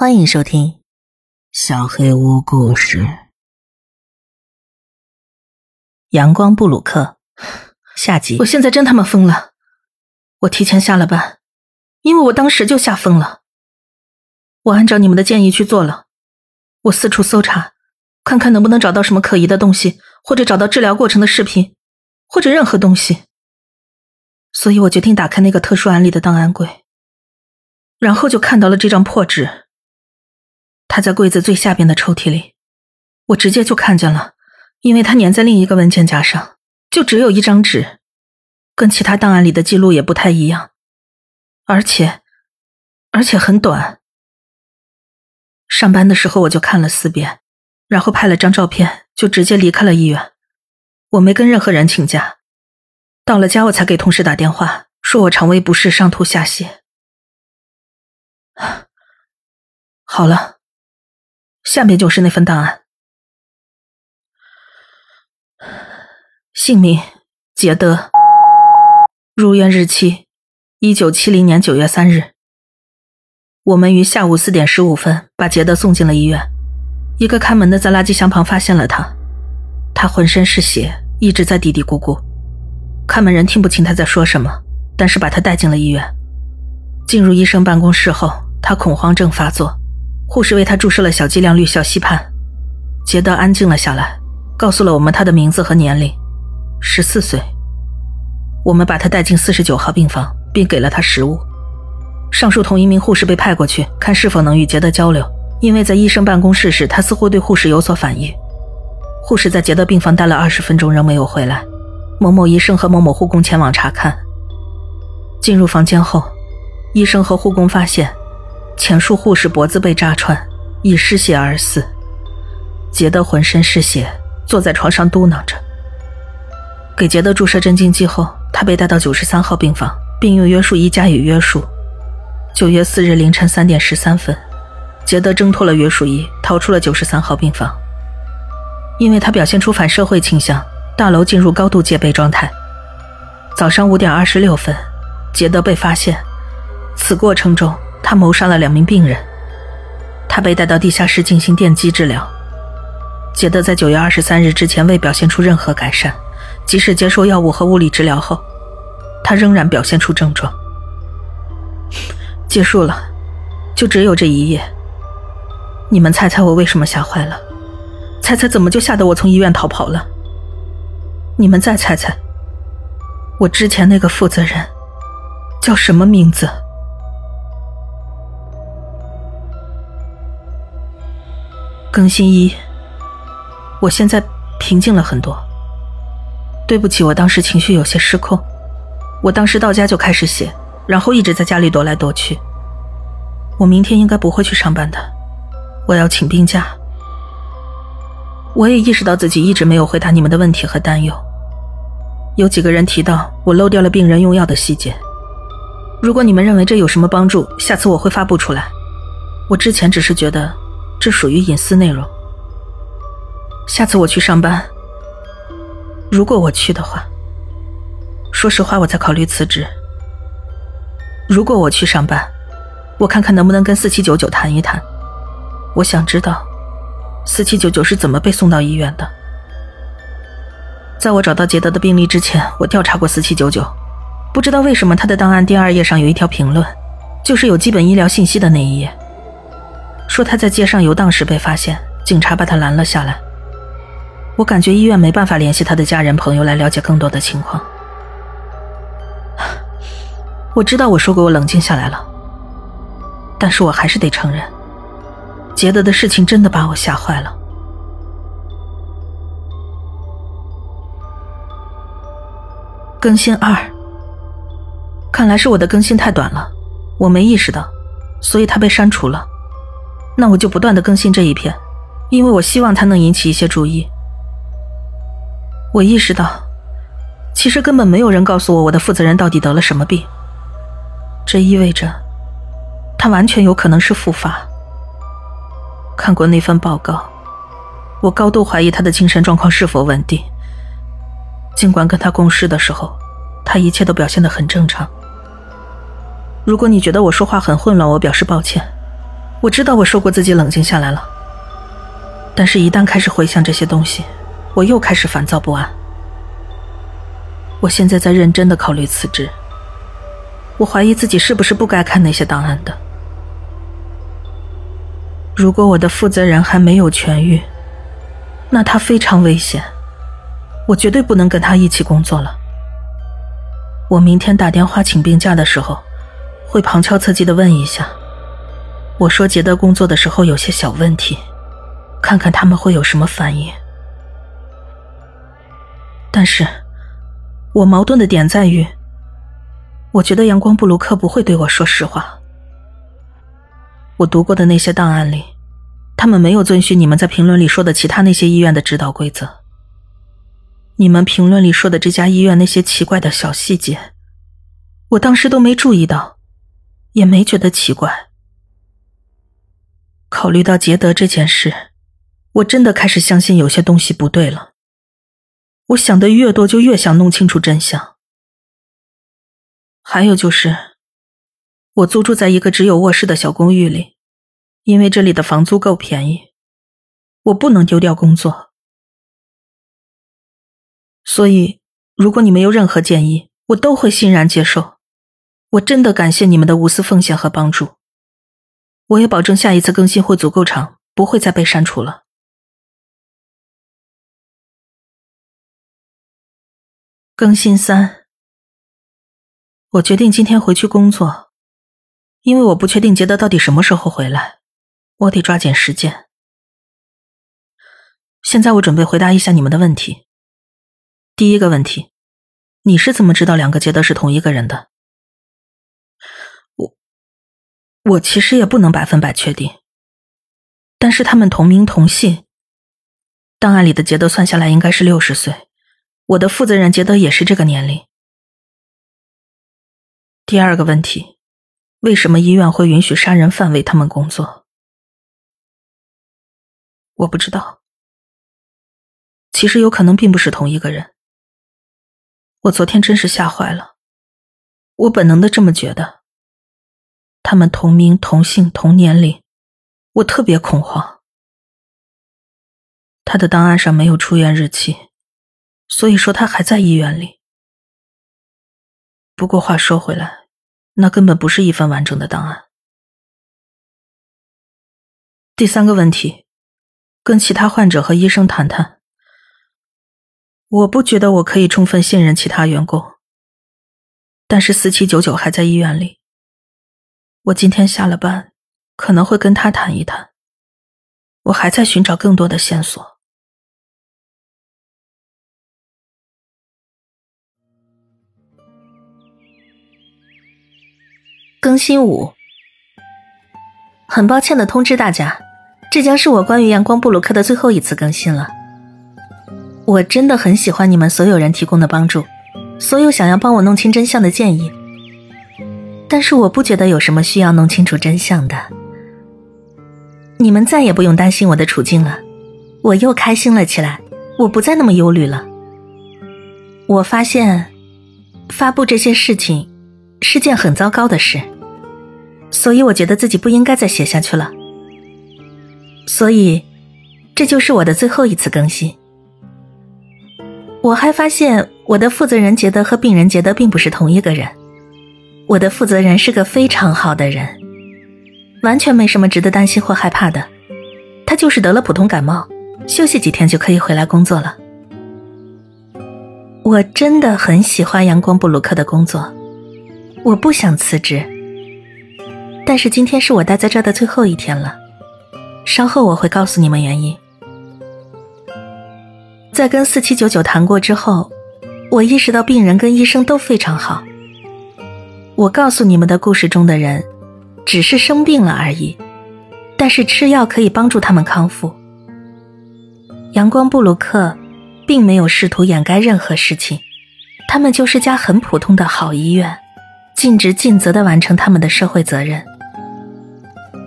欢迎收听《小黑屋故事》。阳光布鲁克下集。我现在真他妈疯了！我提前下了班，因为我当时就吓疯了。我按照你们的建议去做了，我四处搜查，看看能不能找到什么可疑的东西，或者找到治疗过程的视频，或者任何东西。所以我决定打开那个特殊案例的档案柜，然后就看到了这张破纸。它在柜子最下边的抽屉里，我直接就看见了，因为它粘在另一个文件夹上，就只有一张纸，跟其他档案里的记录也不太一样，而且，而且很短。上班的时候我就看了四遍，然后拍了张照片，就直接离开了医院。我没跟任何人请假，到了家我才给同事打电话，说我肠胃不适，上吐下泻。好了。下面就是那份档案。姓名：杰德。入院日期：一九七零年九月三日。我们于下午四点十五分把杰德送进了医院。一个看门的在垃圾箱旁发现了他，他浑身是血，一直在嘀嘀咕咕。看门人听不清他在说什么，但是把他带进了医院。进入医生办公室后，他恐慌症发作。护士为他注射了小剂量氯硝西泮，杰德安静了下来，告诉了我们他的名字和年龄，十四岁。我们把他带进四十九号病房，并给了他食物。上述同一名护士被派过去，看是否能与杰德交流，因为在医生办公室时，他似乎对护士有所反应。护士在杰德病房待了二十分钟，仍没有回来。某某医生和某某护工前往查看。进入房间后，医生和护工发现。前述护士脖子被扎穿，已失血而死。杰德浑身是血，坐在床上嘟囔着。给杰德注射镇静剂后，他被带到九十三号病房，并用约束衣加以约束。九月四日凌晨三点十三分，杰德挣脱了约束衣，逃出了九十三号病房。因为他表现出反社会倾向，大楼进入高度戒备状态。早上五点二十六分，杰德被发现。此过程中。他谋杀了两名病人，他被带到地下室进行电击治疗。杰德在九月二十三日之前未表现出任何改善，即使接受药物和物理治疗后，他仍然表现出症状。结束了，就只有这一夜。你们猜猜我为什么吓坏了？猜猜怎么就吓得我从医院逃跑了？你们再猜猜，我之前那个负责人叫什么名字？更新一，我现在平静了很多。对不起，我当时情绪有些失控。我当时到家就开始写，然后一直在家里踱来踱去。我明天应该不会去上班的，我要请病假。我也意识到自己一直没有回答你们的问题和担忧。有几个人提到我漏掉了病人用药的细节。如果你们认为这有什么帮助，下次我会发布出来。我之前只是觉得。这属于隐私内容。下次我去上班，如果我去的话，说实话，我在考虑辞职。如果我去上班，我看看能不能跟四七九九谈一谈。我想知道，四七九九是怎么被送到医院的。在我找到杰德的病历之前，我调查过四七九九，不知道为什么他的档案第二页上有一条评论，就是有基本医疗信息的那一页。说他在街上游荡时被发现，警察把他拦了下来。我感觉医院没办法联系他的家人朋友来了解更多的情况。我知道我说过我冷静下来了，但是我还是得承认，杰德的事情真的把我吓坏了。更新二，看来是我的更新太短了，我没意识到，所以他被删除了。那我就不断的更新这一篇，因为我希望它能引起一些注意。我意识到，其实根本没有人告诉我我的负责人到底得了什么病。这意味着，他完全有可能是复发。看过那份报告，我高度怀疑他的精神状况是否稳定。尽管跟他共事的时候，他一切都表现得很正常。如果你觉得我说话很混乱，我表示抱歉。我知道我说过自己冷静下来了，但是，一旦开始回想这些东西，我又开始烦躁不安。我现在在认真的考虑辞职。我怀疑自己是不是不该看那些档案的。如果我的负责人还没有痊愈，那他非常危险，我绝对不能跟他一起工作了。我明天打电话请病假的时候，会旁敲侧击的问一下。我说杰德工作的时候有些小问题，看看他们会有什么反应。但是，我矛盾的点在于，我觉得阳光布鲁克不会对我说实话。我读过的那些档案里，他们没有遵循你们在评论里说的其他那些医院的指导规则。你们评论里说的这家医院那些奇怪的小细节，我当时都没注意到，也没觉得奇怪。考虑到杰德这件事，我真的开始相信有些东西不对了。我想的越多，就越想弄清楚真相。还有就是，我租住在一个只有卧室的小公寓里，因为这里的房租够便宜，我不能丢掉工作。所以，如果你们有任何建议，我都会欣然接受。我真的感谢你们的无私奉献和帮助。我也保证下一次更新会足够长，不会再被删除了。更新三，我决定今天回去工作，因为我不确定杰德到底什么时候回来，我得抓紧时间。现在我准备回答一下你们的问题。第一个问题，你是怎么知道两个杰德是同一个人的？我其实也不能百分百确定，但是他们同名同姓，档案里的杰德算下来应该是六十岁，我的负责人杰德也是这个年龄。第二个问题，为什么医院会允许杀人犯为他们工作？我不知道，其实有可能并不是同一个人。我昨天真是吓坏了，我本能的这么觉得。他们同名同姓同年龄，我特别恐慌。他的档案上没有出院日期，所以说他还在医院里。不过话说回来，那根本不是一份完整的档案。第三个问题，跟其他患者和医生谈谈。我不觉得我可以充分信任其他员工，但是四七九九还在医院里。我今天下了班，可能会跟他谈一谈。我还在寻找更多的线索。更新五，很抱歉的通知大家，这将是我关于阳光布鲁克的最后一次更新了。我真的很喜欢你们所有人提供的帮助，所有想要帮我弄清真相的建议。但是我不觉得有什么需要弄清楚真相的。你们再也不用担心我的处境了，我又开心了起来，我不再那么忧虑了。我发现，发布这些事情是件很糟糕的事，所以我觉得自己不应该再写下去了。所以，这就是我的最后一次更新。我还发现，我的负责人杰德和病人杰德并不是同一个人。我的负责人是个非常好的人，完全没什么值得担心或害怕的。他就是得了普通感冒，休息几天就可以回来工作了。我真的很喜欢阳光布鲁克的工作，我不想辞职。但是今天是我待在这的最后一天了，稍后我会告诉你们原因。在跟四七九九谈过之后，我意识到病人跟医生都非常好。我告诉你们的故事中的人，只是生病了而已，但是吃药可以帮助他们康复。阳光布鲁克并没有试图掩盖任何事情，他们就是家很普通的好医院，尽职尽责的完成他们的社会责任。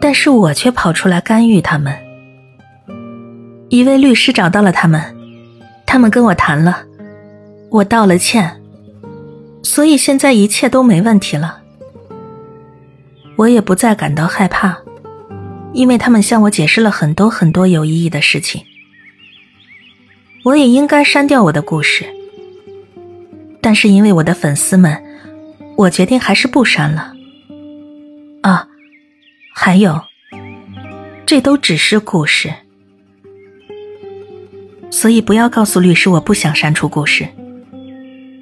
但是我却跑出来干预他们。一位律师找到了他们，他们跟我谈了，我道了歉。所以现在一切都没问题了，我也不再感到害怕，因为他们向我解释了很多很多有意义的事情。我也应该删掉我的故事，但是因为我的粉丝们，我决定还是不删了。啊，还有，这都只是故事，所以不要告诉律师我不想删除故事，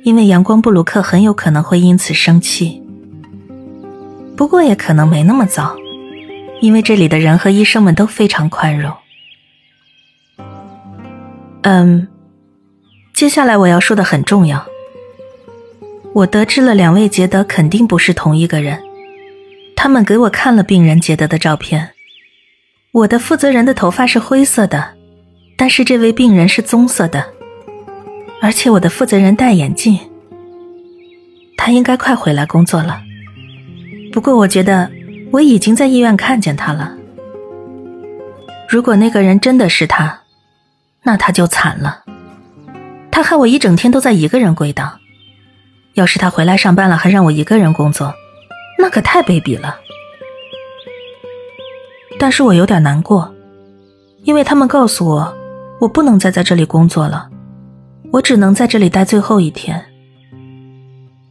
因为阳光布鲁克很有可能会因此生气。不过也可能没那么糟，因为这里的人和医生们都非常宽容。嗯，接下来我要说的很重要。我得知了两位杰德肯定不是同一个人，他们给我看了病人杰德的照片。我的负责人的头发是灰色的，但是这位病人是棕色的，而且我的负责人戴眼镜。他应该快回来工作了，不过我觉得我已经在医院看见他了。如果那个人真的是他。那他就惨了，他害我一整天都在一个人归档。要是他回来上班了，还让我一个人工作，那可太卑鄙了。但是我有点难过，因为他们告诉我，我不能再在这里工作了，我只能在这里待最后一天。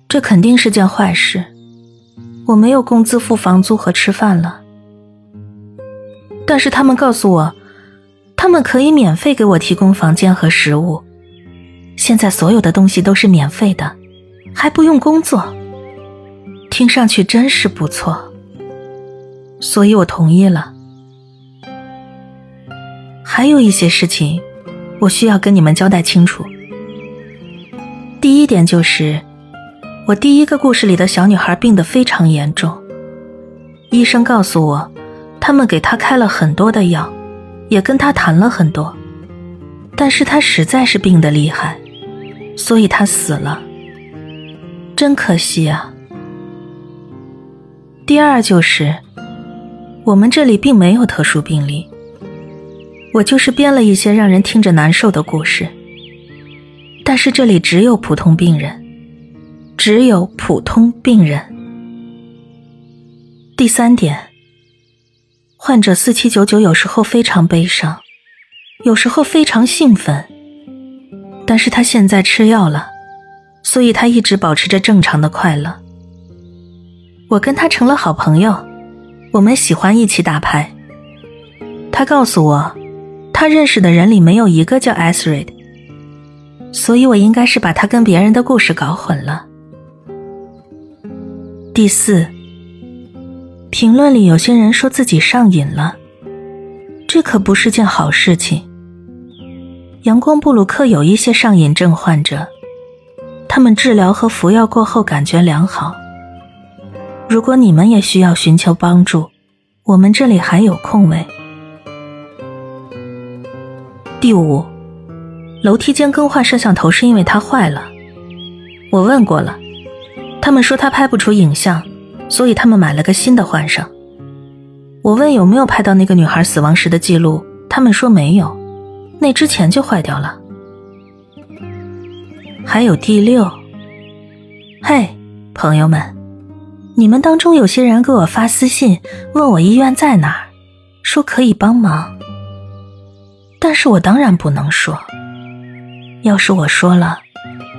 这肯定是件坏事，我没有工资付房租和吃饭了。但是他们告诉我。他们可以免费给我提供房间和食物，现在所有的东西都是免费的，还不用工作，听上去真是不错，所以我同意了。还有一些事情，我需要跟你们交代清楚。第一点就是，我第一个故事里的小女孩病得非常严重，医生告诉我，他们给她开了很多的药。也跟她谈了很多，但是她实在是病得厉害，所以她死了，真可惜啊。第二就是，我们这里并没有特殊病例，我就是编了一些让人听着难受的故事，但是这里只有普通病人，只有普通病人。第三点。患者四七九九有时候非常悲伤，有时候非常兴奋，但是他现在吃药了，所以他一直保持着正常的快乐。我跟他成了好朋友，我们喜欢一起打牌。他告诉我，他认识的人里没有一个叫 Asrid，所以我应该是把他跟别人的故事搞混了。第四。评论里有些人说自己上瘾了，这可不是件好事情。阳光布鲁克有一些上瘾症患者，他们治疗和服药过后感觉良好。如果你们也需要寻求帮助，我们这里还有空位。第五，楼梯间更换摄像头是因为它坏了，我问过了，他们说他拍不出影像。所以他们买了个新的换上。我问有没有拍到那个女孩死亡时的记录，他们说没有，那之前就坏掉了。还有第六，嘿，朋友们，你们当中有些人给我发私信问我医院在哪儿，说可以帮忙，但是我当然不能说，要是我说了，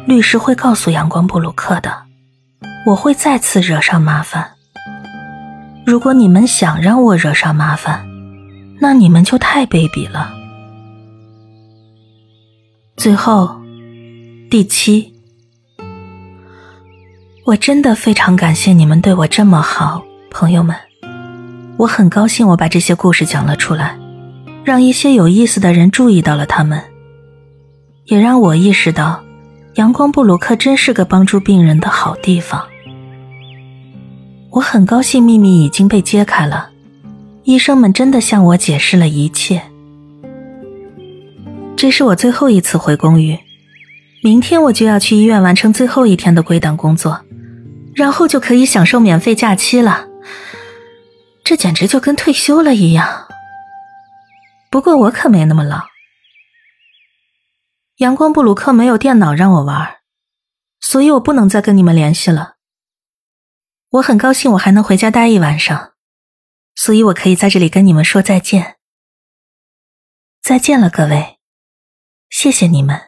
律师会告诉阳光布鲁克的。我会再次惹上麻烦。如果你们想让我惹上麻烦，那你们就太卑鄙了。最后，第七，我真的非常感谢你们对我这么好，朋友们。我很高兴我把这些故事讲了出来，让一些有意思的人注意到了他们，也让我意识到，阳光布鲁克真是个帮助病人的好地方。我很高兴秘密已经被揭开了，医生们真的向我解释了一切。这是我最后一次回公寓，明天我就要去医院完成最后一天的归档工作，然后就可以享受免费假期了。这简直就跟退休了一样。不过我可没那么老。阳光布鲁克没有电脑让我玩，所以我不能再跟你们联系了。我很高兴，我还能回家待一晚上，所以我可以在这里跟你们说再见。再见了，各位，谢谢你们，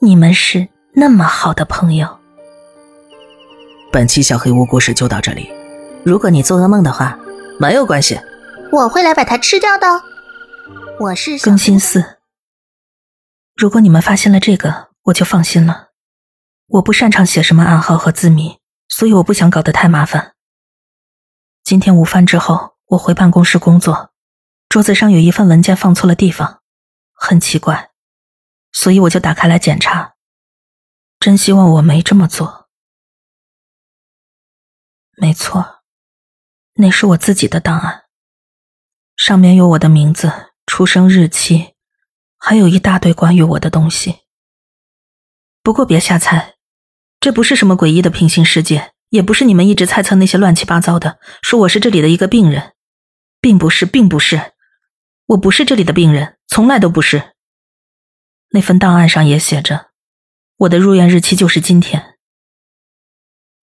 你们是那么好的朋友。本期小黑屋故事就到这里。如果你做噩梦的话，没有关系，我会来把它吃掉的。我是更新四。如果你们发现了这个，我就放心了。我不擅长写什么暗号和字谜，所以我不想搞得太麻烦。今天午饭之后，我回办公室工作，桌子上有一份文件放错了地方，很奇怪，所以我就打开来检查。真希望我没这么做。没错，那是我自己的档案，上面有我的名字、出生日期，还有一大堆关于我的东西。不过别瞎猜，这不是什么诡异的平行世界。也不是你们一直猜测那些乱七八糟的，说我是这里的一个病人，并不是，并不是，我不是这里的病人，从来都不是。那份档案上也写着，我的入院日期就是今天。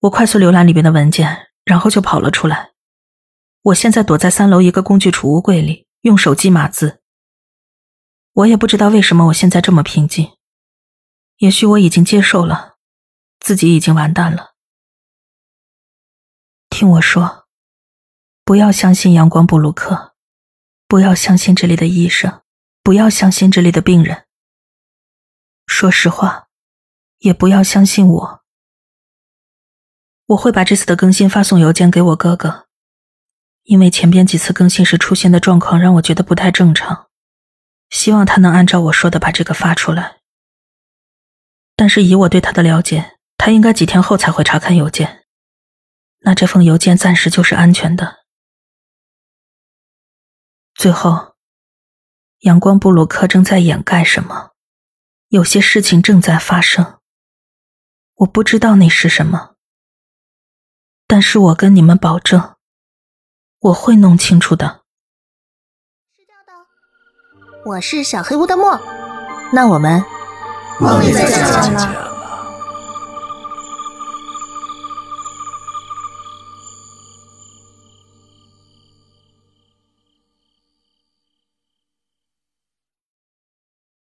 我快速浏览里边的文件，然后就跑了出来。我现在躲在三楼一个工具储物柜里，用手机码字。我也不知道为什么我现在这么平静，也许我已经接受了，自己已经完蛋了。听我说，不要相信阳光布鲁克，不要相信这里的医生，不要相信这里的病人。说实话，也不要相信我。我会把这次的更新发送邮件给我哥哥，因为前边几次更新时出现的状况让我觉得不太正常，希望他能按照我说的把这个发出来。但是以我对他的了解，他应该几天后才会查看邮件。那这封邮件暂时就是安全的。最后，阳光布鲁克正在掩盖什么？有些事情正在发生，我不知道那是什么，但是我跟你们保证，我会弄清楚的。我是小黑屋的墨，那我们梦里再见了。